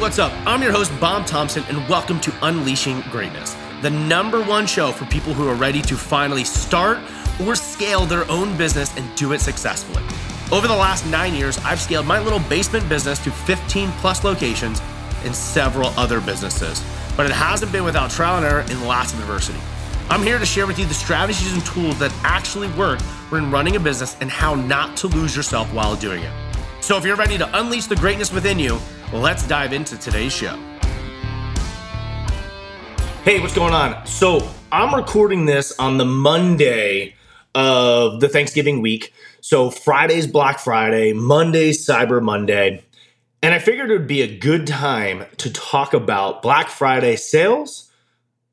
what's up? I'm your host, Bob Thompson, and welcome to Unleashing Greatness, the number one show for people who are ready to finally start or scale their own business and do it successfully. Over the last nine years, I've scaled my little basement business to 15 plus locations and several other businesses, but it hasn't been without trial and error and lots of adversity. I'm here to share with you the strategies and tools that actually work when running a business and how not to lose yourself while doing it. So if you're ready to unleash the greatness within you, let's dive into today's show. Hey, what's going on? So I'm recording this on the Monday of the Thanksgiving week. So Friday's Black Friday, Monday's Cyber Monday. And I figured it would be a good time to talk about Black Friday sales,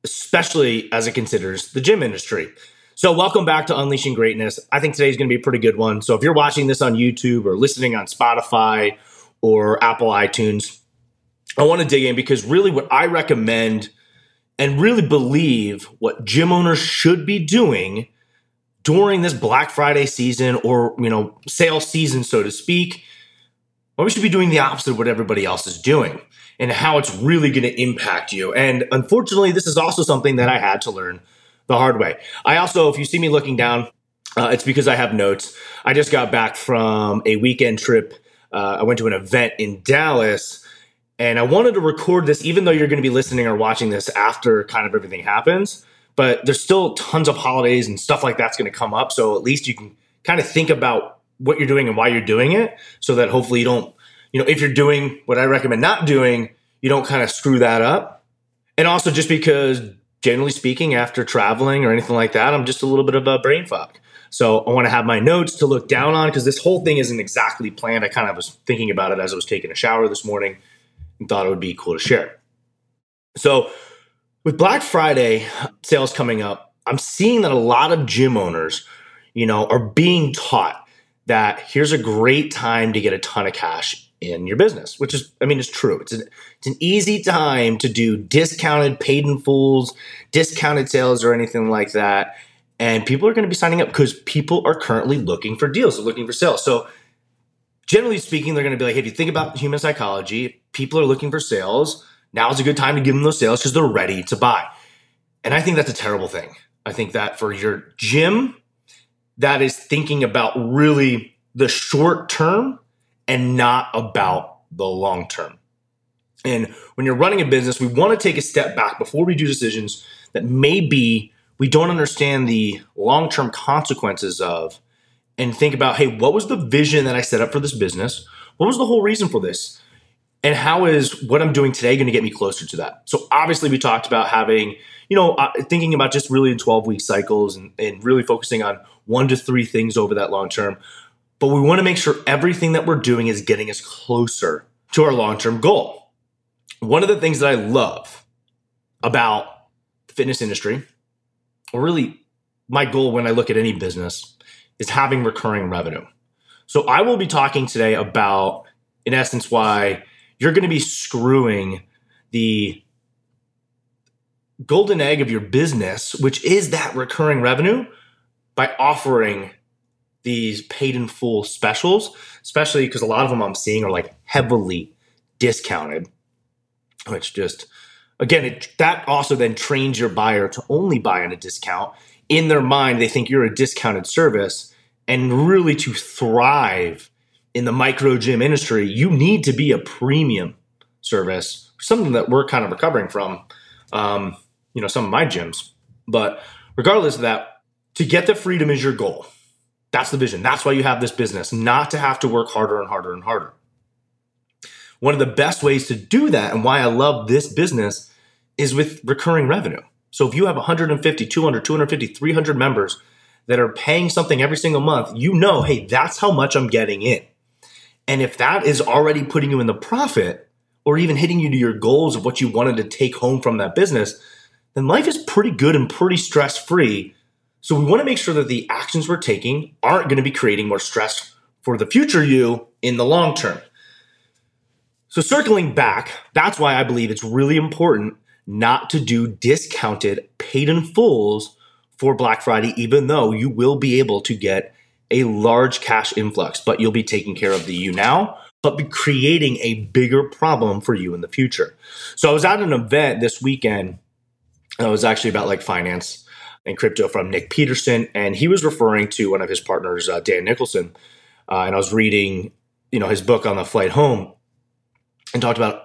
especially as it considers the gym industry. So, welcome back to Unleashing Greatness. I think today's going to be a pretty good one. So, if you're watching this on YouTube or listening on Spotify or Apple iTunes, I want to dig in because really what I recommend and really believe what gym owners should be doing during this Black Friday season or, you know, sale season, so to speak, well, we should be doing the opposite of what everybody else is doing and how it's really going to impact you. And unfortunately, this is also something that I had to learn the hard way. I also, if you see me looking down, uh, it's because I have notes. I just got back from a weekend trip. Uh, I went to an event in Dallas, and I wanted to record this, even though you're going to be listening or watching this after kind of everything happens. But there's still tons of holidays and stuff like that's going to come up. So at least you can kind of think about what you're doing and why you're doing it, so that hopefully you don't, you know, if you're doing what I recommend not doing, you don't kind of screw that up. And also just because generally speaking, after traveling or anything like that, I'm just a little bit of a brain fog. So I want to have my notes to look down on because this whole thing isn't exactly planned. I kind of was thinking about it as I was taking a shower this morning and thought it would be cool to share. So with Black Friday sales coming up, I'm seeing that a lot of gym owners, you know, are being taught that here's a great time to get a ton of cash in your business, which is, I mean, it's true. It's an, it's an easy time to do discounted paid in fulls, discounted sales, or anything like that. And people are going to be signing up because people are currently looking for deals, they're looking for sales. So, generally speaking, they're going to be like, hey, if you think about human psychology, people are looking for sales. Now is a good time to give them those sales because they're ready to buy. And I think that's a terrible thing. I think that for your gym that is thinking about really the short term and not about the long term. And when you're running a business, we want to take a step back before we do decisions that maybe we don't understand the long term consequences of and think about hey, what was the vision that I set up for this business? What was the whole reason for this? And how is what I'm doing today going to get me closer to that? So, obviously, we talked about having, you know, uh, thinking about just really in 12 week cycles and, and really focusing on one to three things over that long term but we want to make sure everything that we're doing is getting us closer to our long term goal. One of the things that I love about the fitness industry, or really my goal when I look at any business, is having recurring revenue. So I will be talking today about, in essence, why you're going to be screwing the golden egg of your business, which is that recurring revenue, by offering these paid in full specials, especially because a lot of them I'm seeing are like heavily discounted, which just again it, that also then trains your buyer to only buy on a discount. In their mind, they think you're a discounted service, and really to thrive in the micro gym industry, you need to be a premium service, something that we're kind of recovering from. Um, you know, some of my gyms, but regardless of that, to get the freedom is your goal that's the vision. That's why you have this business, not to have to work harder and harder and harder. One of the best ways to do that and why I love this business is with recurring revenue. So if you have 150, 200, 250, 300 members that are paying something every single month, you know, hey, that's how much I'm getting in. And if that is already putting you in the profit or even hitting you to your goals of what you wanted to take home from that business, then life is pretty good and pretty stress free so we want to make sure that the actions we're taking aren't going to be creating more stress for the future you in the long term. So circling back, that's why I believe it's really important not to do discounted paid in fulls for Black Friday, even though you will be able to get a large cash influx, but you'll be taking care of the you now but be creating a bigger problem for you in the future. So I was at an event this weekend. It was actually about like finance and crypto from Nick Peterson, and he was referring to one of his partners, uh, Dan Nicholson. Uh, and I was reading, you know, his book on the flight home, and talked about,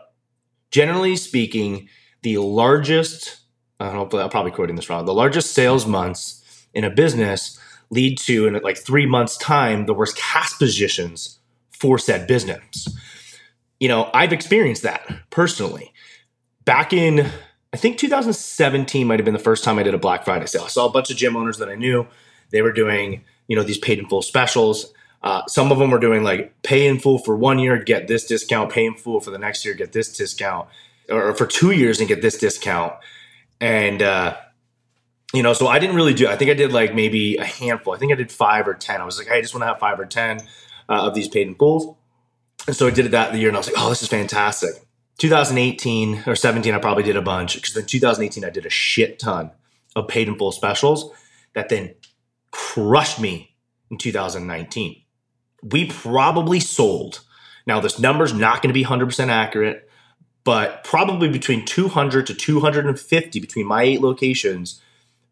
generally speaking, the largest. Uh, Don't know, I'm probably quoting this wrong. The largest sales months in a business lead to, in like three months' time, the worst cash positions for said business. You know, I've experienced that personally. Back in, I think 2017 might have been the first time I did a Black Friday sale. I saw a bunch of gym owners that I knew. They were doing, you know, these paid in full specials. Uh, some of them were doing like pay in full for one year, get this discount, pay in full for the next year, get this discount, or for two years and get this discount. And, uh, you know, so I didn't really do. I think I did like maybe a handful. I think I did five or ten. I was like, hey, I just want to have five or ten uh, of these paid in fulls. And so I did it that year, and I was like, oh, this is fantastic. 2018 or 17, I probably did a bunch because then 2018 I did a shit ton of paid in full specials that then crushed me in 2019. We probably sold. Now this number's not going to be 100% accurate, but probably between 200 to 250 between my eight locations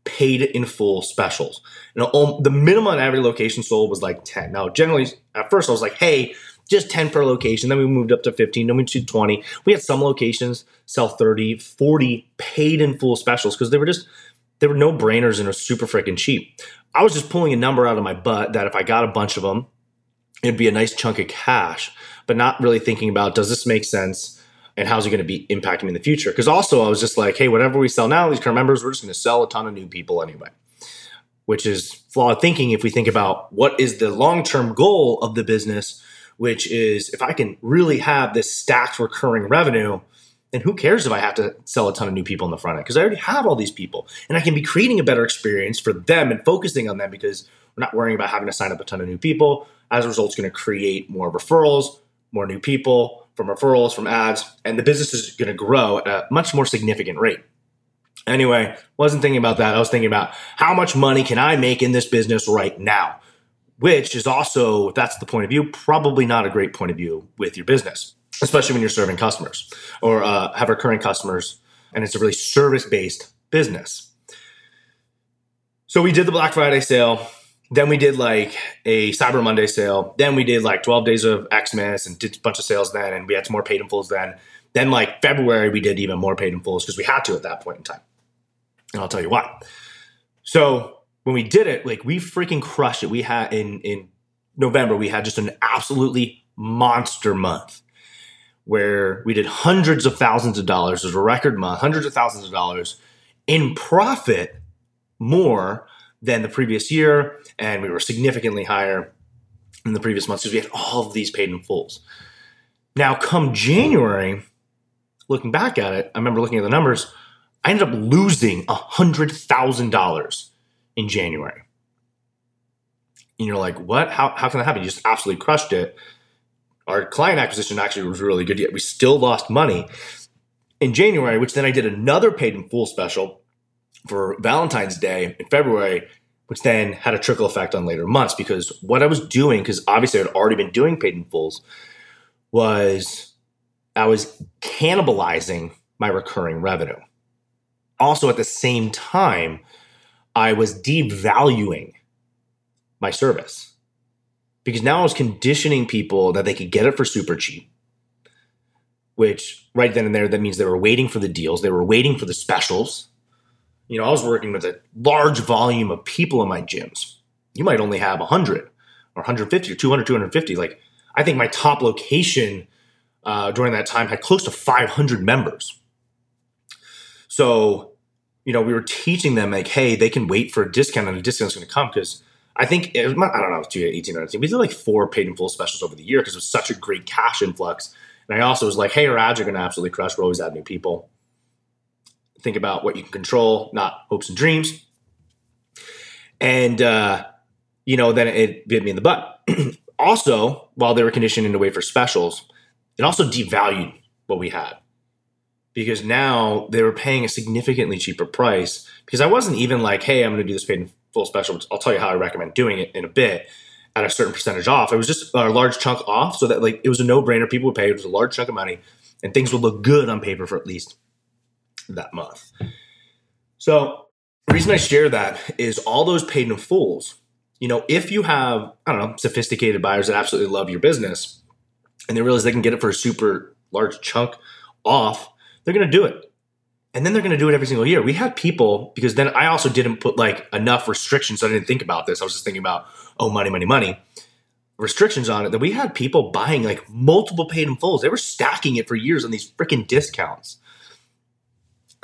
paid in full specials. Know, the minimum on every location sold was like 10. Now, generally, at first I was like, hey, just 10 per location. Then we moved up to 15, then we moved to 20. We had some locations sell 30, 40 paid in full specials because they were just, they were no brainers and are super freaking cheap. I was just pulling a number out of my butt that if I got a bunch of them, it'd be a nice chunk of cash, but not really thinking about does this make sense? and how's it going to be impacting me in the future? Because also I was just like, hey, whatever we sell now, these current members, we're just going to sell a ton of new people anyway, which is flawed thinking if we think about what is the long term goal of the business, which is if I can really have this stacked recurring revenue, then who cares if I have to sell a ton of new people in the front end? Because I already have all these people and I can be creating a better experience for them and focusing on them because we're not worrying about having to sign up a ton of new people. As a result, it's going to create more referrals, more new people, from referrals, from ads, and the business is going to grow at a much more significant rate. Anyway, wasn't thinking about that. I was thinking about how much money can I make in this business right now, which is also, that's the point of view, probably not a great point of view with your business, especially when you're serving customers or uh, have recurring customers and it's a really service based business. So we did the Black Friday sale then we did like a Cyber Monday sale. Then we did like 12 days of Xmas and did a bunch of sales then. And we had some more paid in fulls then. Then, like February, we did even more paid in fulls because we had to at that point in time. And I'll tell you why. So when we did it, like we freaking crushed it. We had in in November, we had just an absolutely monster month where we did hundreds of thousands of dollars. It was a record month, hundreds of thousands of dollars in profit more than the previous year, and we were significantly higher in the previous months because we had all of these paid in fulls. Now, come January, looking back at it, I remember looking at the numbers. I ended up losing $100,000 in January. And you're like, what? How, how can that happen? You just absolutely crushed it. Our client acquisition actually was really good, yet we still lost money in January, which then I did another paid in full special for Valentine's Day in February, which then had a trickle effect on later months because what I was doing, because obviously I'd already been doing paid in fulls, was I was cannibalizing my recurring revenue. Also, at the same time, I was devaluing my service because now I was conditioning people that they could get it for super cheap. Which right then and there, that means they were waiting for the deals, they were waiting for the specials, you know, I was working with a large volume of people in my gyms. You might only have 100 or 150 or 200, 250. Like, I think my top location uh, during that time had close to 500 members. So, you know, we were teaching them like, hey, they can wait for a discount and a discount's going to come because I think it was, I don't know, 18 or 19. We did like four paid in full specials over the year because it was such a great cash influx. And I also was like, hey, our ads are going to absolutely crush. We're always adding new people think about what you can control, not hopes and dreams. And, uh, you know, then it bit me in the butt. also, while they were conditioning to wait for specials, it also devalued what we had because now they were paying a significantly cheaper price because I wasn't even like, hey, I'm going to do this paid in full special. I'll tell you how I recommend doing it in a bit. at a certain percentage off. It was just a large chunk off, so that like it was a no brainer. People would pay. It was a large chunk of money, and things would look good on paper for at least that month. So the reason I share that is all those paid in fulls. You know, if you have I don't know sophisticated buyers that absolutely love your business, and they realize they can get it for a super large chunk off, they're going to do it. And then they're going to do it every single year. We had people because then I also didn't put like enough restrictions. So I didn't think about this. I was just thinking about oh money, money, money restrictions on it that we had people buying like multiple paid in fulls. They were stacking it for years on these freaking discounts.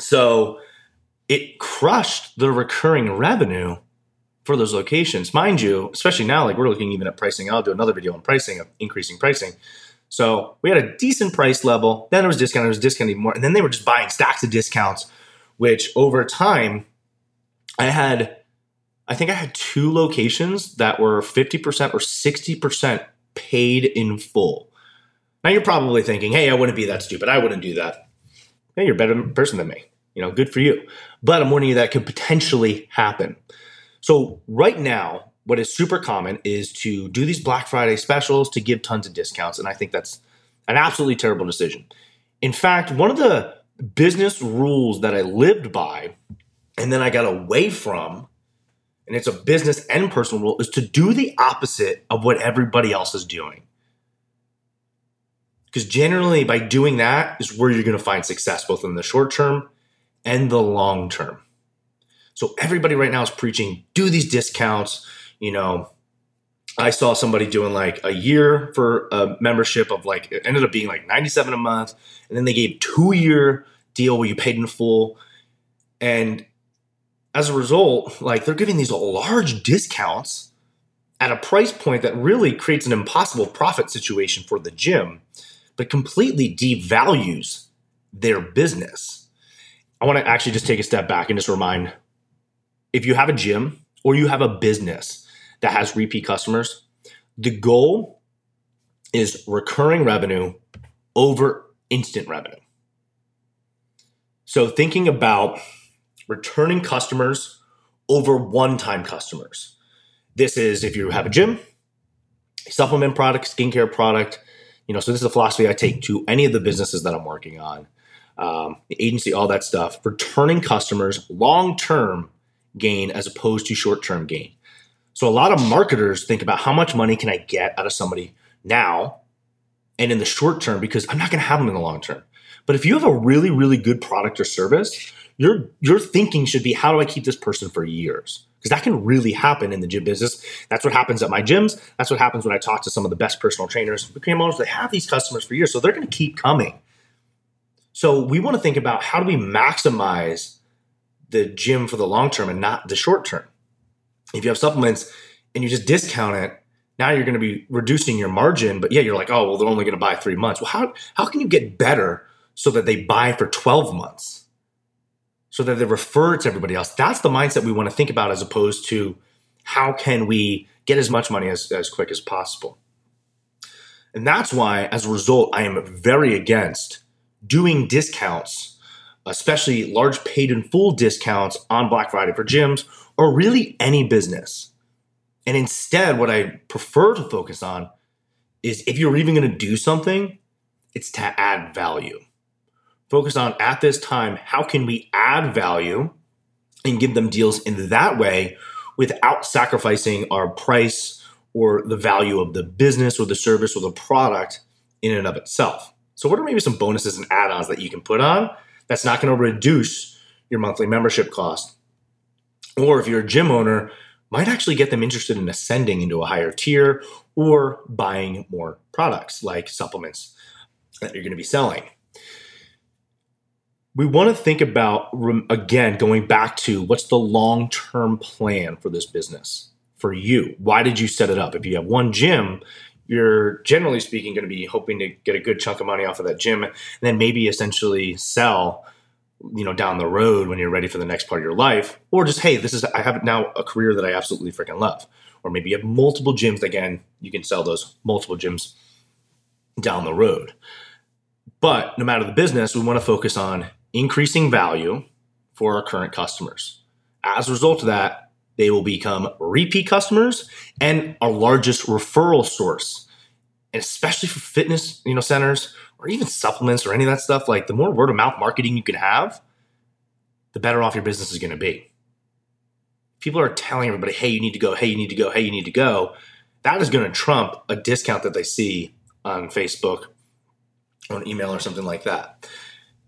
So it crushed the recurring revenue for those locations. Mind you, especially now, like we're looking even at pricing. I'll do another video on pricing of increasing pricing. So we had a decent price level. Then there was discount. There was discounted more. And then they were just buying stacks of discounts, which over time, I had, I think I had two locations that were 50% or 60% paid in full. Now you're probably thinking, hey, I wouldn't be that stupid. I wouldn't do that. Hey, you're a better person than me. You know, good for you. But I'm warning you that could potentially happen. So right now, what is super common is to do these Black Friday specials to give tons of discounts. And I think that's an absolutely terrible decision. In fact, one of the business rules that I lived by and then I got away from, and it's a business and personal rule, is to do the opposite of what everybody else is doing. Because generally, by doing that, is where you're going to find success, both in the short term and the long term. So everybody right now is preaching do these discounts you know, I saw somebody doing like a year for a membership of like it ended up being like 97 a month and then they gave 2 year deal where you paid in full and as a result like they're giving these large discounts at a price point that really creates an impossible profit situation for the gym but completely devalues their business. I want to actually just take a step back and just remind if you have a gym or you have a business that has repeat customers. The goal is recurring revenue over instant revenue. So thinking about returning customers over one-time customers. This is if you have a gym, supplement product, skincare product, you know, so this is a philosophy I take to any of the businesses that I'm working on, um, agency, all that stuff. Returning customers, long-term gain as opposed to short-term gain. So a lot of marketers think about how much money can I get out of somebody now and in the short term because I'm not going to have them in the long term. But if you have a really really good product or service, your your thinking should be how do I keep this person for years? Because that can really happen in the gym business. That's what happens at my gyms. That's what happens when I talk to some of the best personal trainers. Became owners, they have these customers for years, so they're going to keep coming. So we want to think about how do we maximize the gym for the long term and not the short term if you have supplements and you just discount it, now you're going to be reducing your margin. But yeah, you're like, oh, well, they're only going to buy three months. Well, how, how can you get better so that they buy for 12 months? So that they refer to everybody else. That's the mindset we want to think about as opposed to how can we get as much money as, as quick as possible. And that's why, as a result, I am very against doing discounts, especially large paid in full discounts on Black Friday for gyms or really any business. And instead, what I prefer to focus on is if you're even going to do something, it's to add value. Focus on at this time, how can we add value and give them deals in that way without sacrificing our price or the value of the business or the service or the product in and of itself. So, what are maybe some bonuses and add ons that you can put on that's not going to reduce your monthly membership cost? or if you're a gym owner, might actually get them interested in ascending into a higher tier or buying more products like supplements that you're going to be selling. We want to think about, again, going back to what's the long term plan for this business for you? Why did you set it up? If you have one gym, you're generally speaking going to be hoping to get a good chunk of money off of that gym and then maybe essentially sell you know down the road when you're ready for the next part of your life or just hey this is i have now a career that i absolutely freaking love. Or maybe you have multiple gyms again you can sell those multiple gyms down the road. But no matter the business we want to focus on increasing value for our current customers. As a result of that They will become repeat customers and our largest referral source. And especially for fitness, you know, centers or even supplements or any of that stuff, like the more word of mouth marketing you can have, the better off your business is going to be. People are telling everybody, hey, you need to go, hey, you need to go, hey, you need to go. That is going to trump a discount that they see on Facebook or an email or something like that.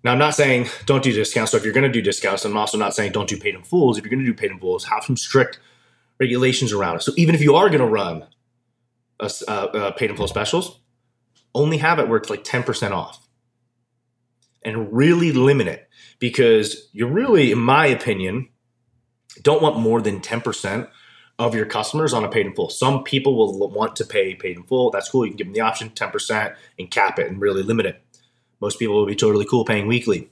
Now, I'm not saying don't do discounts. So if you're going to do discounts, I'm also not saying don't do paid in fulls. If you're going to do paid in fulls, have some strict regulations around it. So even if you are going to run a, a uh, uh, paid in full specials, only have it where it's like 10% off and really limit it because you really, in my opinion, don't want more than 10% of your customers on a paid in full. Some people will want to pay paid in full. That's cool. You can give them the option 10% and cap it and really limit it. Most people will be totally cool paying weekly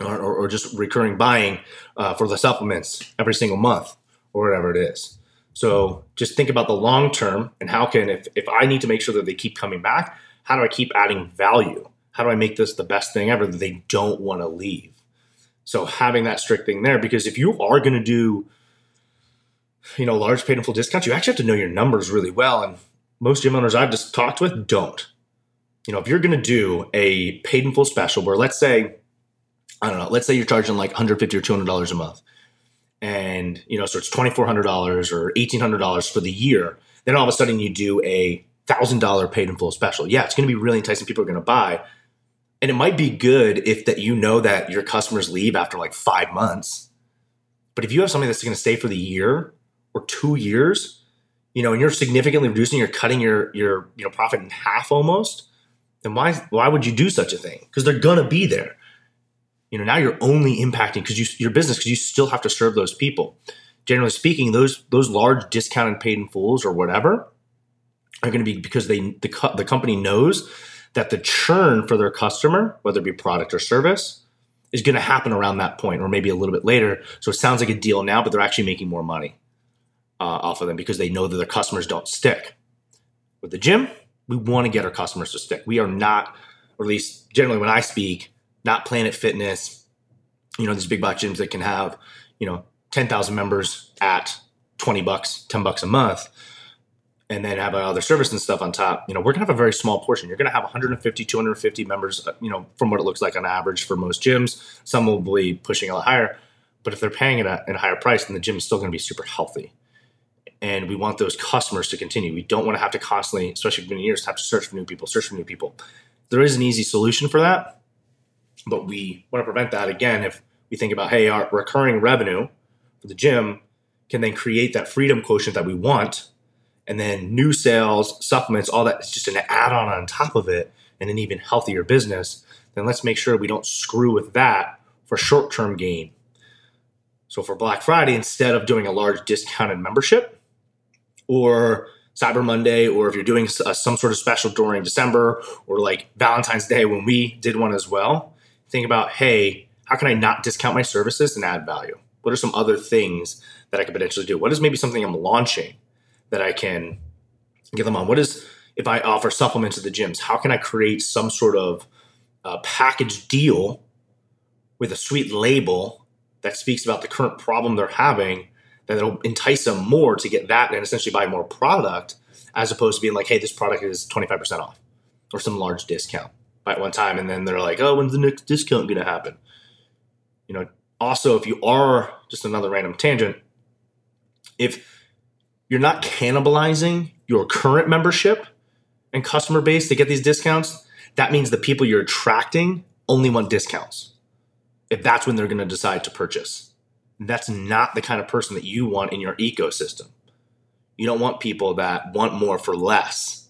or, or, or just recurring buying uh, for the supplements every single month or whatever it is. So just think about the long term and how can, if, if I need to make sure that they keep coming back, how do I keep adding value? How do I make this the best thing ever that they don't want to leave? So having that strict thing there, because if you are going to do, you know, large paid in full discounts, you actually have to know your numbers really well. And most gym owners I've just talked with don't you know, if you're going to do a paid in full special where let's say, I don't know, let's say you're charging like 150 or $200 a month and, you know, so it's $2,400 or $1,800 for the year. Then all of a sudden you do a thousand dollar paid in full special. Yeah, it's going to be really enticing. People are going to buy. And it might be good if that you know that your customers leave after like five months. But if you have something that's going to stay for the year or two years, you know, and you're significantly reducing, you're cutting your your you know profit in half almost then why why would you do such a thing? Because they're gonna be there. You know, now you're only impacting because you your business because you still have to serve those people. Generally speaking, those those large discounted paid in fulls or whatever are going to be because they the the company knows that the churn for their customer, whether it be product or service, is going to happen around that point or maybe a little bit later. So it sounds like a deal now, but they're actually making more money uh, off of them because they know that their customers don't stick. With the gym, we want to get our customers to stick. We are not, or at least generally when I speak, not Planet Fitness, you know, these big box gyms that can have, you know, 10,000 members at 20 bucks, 10 bucks a month, and then have other service and stuff on top. You know, we're going to have a very small portion. You're going to have 150, 250 members, uh, you know, from what it looks like on average for most gyms. Some will be pushing a lot higher. But if they're paying it at a higher price, then the gym is still going to be super healthy and we want those customers to continue. We don't want to have to constantly, especially for many years, have to search for new people, search for new people. There is an easy solution for that, but we want to prevent that again if we think about, hey, our recurring revenue for the gym can then create that freedom quotient that we want, and then new sales, supplements, all that is just an add-on on top of it, and an even healthier business. Then let's make sure we don't screw with that for short-term gain. So for Black Friday, instead of doing a large discounted membership, or Cyber Monday, or if you're doing uh, some sort of special during December or like Valentine's Day when we did one as well, think about, hey, how can I not discount my services and add value? What are some other things that I could potentially do? What is maybe something I'm launching that I can get them on? What is, if I offer supplements at the gyms, how can I create some sort of uh, package deal with a sweet label that speaks about the current problem they're having that it'll entice them more to get that and essentially buy more product as opposed to being like, hey, this product is 25% off or some large discount at one time. And then they're like, oh, when's the next discount going to happen? You know, also, if you are just another random tangent, if you're not cannibalizing your current membership and customer base to get these discounts, that means the people you're attracting only want discounts. If that's when they're going to decide to purchase that's not the kind of person that you want in your ecosystem. You don't want people that want more for less.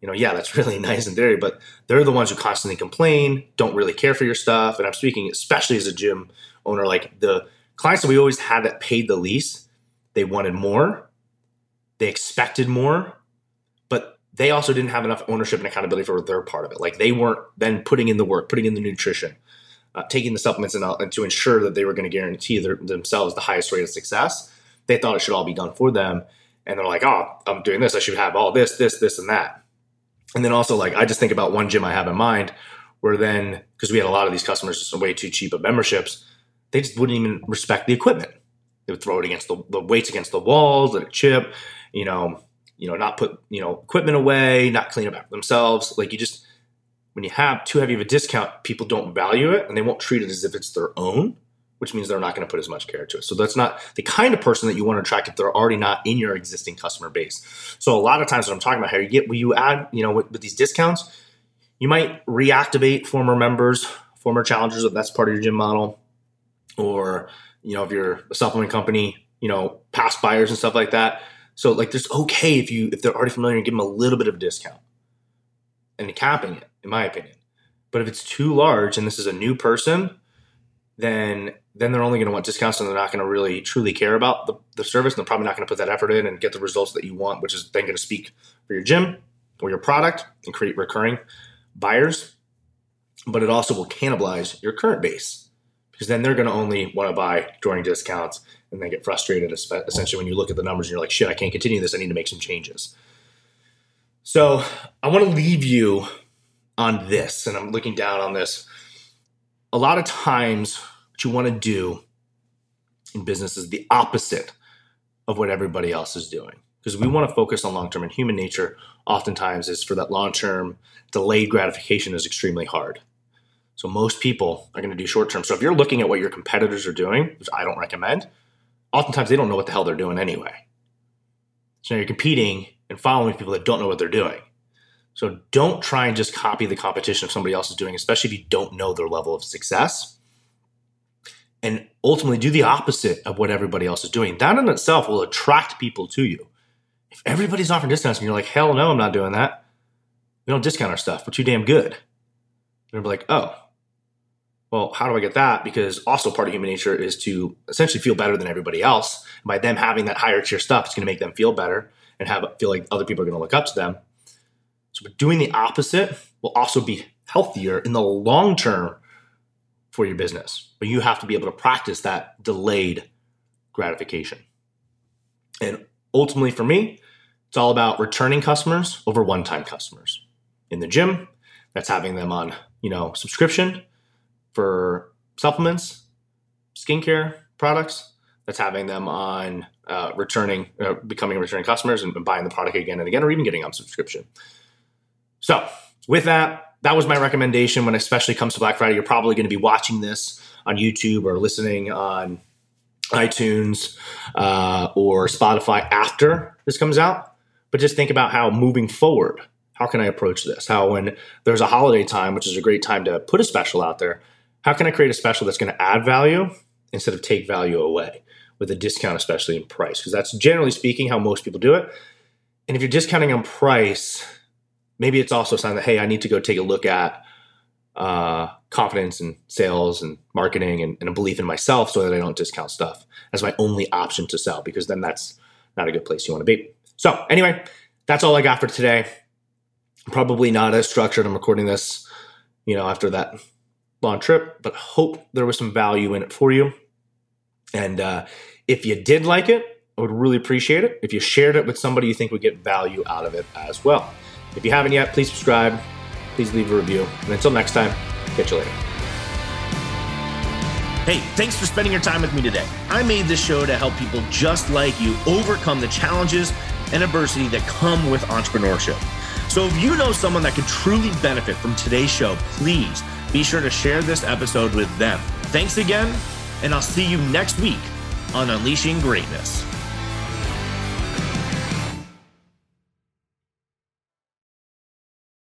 You know, yeah, that's really nice in theory, but they're the ones who constantly complain, don't really care for your stuff. And I'm speaking especially as a gym owner, like the clients that we always had that paid the least, they wanted more, they expected more, but they also didn't have enough ownership and accountability for their part of it. Like they weren't then putting in the work, putting in the nutrition, uh, taking the supplements and, uh, to ensure that they were going to guarantee their, themselves the highest rate of success. They thought it should all be done for them. And they're like, oh, I'm doing this. I should have all this, this, this, and that. And then also, like, I just think about one gym I have in mind where then, because we had a lot of these customers just way too cheap of memberships, they just wouldn't even respect the equipment. They would throw it against the, the weights against the walls, let it chip, you know, you know, not put, you know, equipment away, not clean up themselves. Like you just when you have too heavy of a discount, people don't value it and they won't treat it as if it's their own, which means they're not going to put as much care to it. So that's not the kind of person that you want to attract if they're already not in your existing customer base. So a lot of times what I'm talking about here, you get you add, you know, with, with these discounts, you might reactivate former members, former challengers if that's part of your gym model, or you know, if you're a supplement company, you know, past buyers and stuff like that. So like there's okay if you if they're already familiar and give them a little bit of a discount and capping it, in my opinion. But if it's too large and this is a new person, then then they're only going to want discounts and they're not going to really truly care about the, the service and they're probably not going to put that effort in and get the results that you want, which is then going to speak for your gym or your product and create recurring buyers. But it also will cannibalize your current base because then they're going to only want to buy during discounts and then get frustrated, essentially, when you look at the numbers and you're like, shit, I can't continue this. I need to make some changes. So I want to leave you on this, and I'm looking down on this. A lot of times, what you want to do in business is the opposite of what everybody else is doing because we want to focus on long term and human nature oftentimes is for that long term delayed gratification is extremely hard so most people are going to do short term so if you're looking at what your competitors are doing which i don't recommend oftentimes they don't know what the hell they're doing anyway. So now you're competing and following people that don't know what they're doing. So don't try and just copy the competition of somebody else is doing, especially if you don't know their level of success. And ultimately do the opposite of what everybody else is doing. That in itself will attract people to you. If everybody's offering discounts and you're like, hell no, I'm not doing that. We don't discount our stuff. We're too damn good. They're like, oh, well, how do I get that? Because also part of human nature is to essentially feel better than everybody else. By them having that higher tier stuff, it's going to make them feel better and have feel like other people are going to look up to them. So doing the opposite will also be healthier in the long term for your business. But you have to be able to practice that delayed gratification. And ultimately for me, it's all about returning customers over one-time customers. In the gym, that's having them on, you know, subscription for supplements, skincare products. That's having them on uh, returning, uh, becoming returning customers and buying the product again and again, or even getting on subscription. So, with that, that was my recommendation when especially comes to Black Friday. You're probably going to be watching this on YouTube or listening on iTunes uh, or Spotify after this comes out. But just think about how moving forward, how can I approach this? How when there's a holiday time, which is a great time to put a special out there, how can I create a special that's going to add value instead of take value away with a discount, especially in price? Because that's generally speaking how most people do it. And if you're discounting on price, maybe it's also a sign that, hey, I need to go take a look at uh, confidence and sales and marketing and, and, a belief in myself so that I don't discount stuff as my only option to sell because then that's not a good place you want to be. So, anyway, that's all I got for today. Probably not as structured. I'm recording this, you know, after that long trip, but hope there was some value in it for you. And uh, if you did like it, I would really appreciate it if you shared it with somebody you think would get value out of it as well. If you haven't yet, please subscribe, please leave a review. And until next time, catch you later. Hey, thanks for spending your time with me today. I made this show to help people just like you overcome the challenges and adversity that come with entrepreneurship. So if you know someone that could truly benefit from today's show, please be sure to share this episode with them. Thanks again, and I'll see you next week on Unleashing Greatness.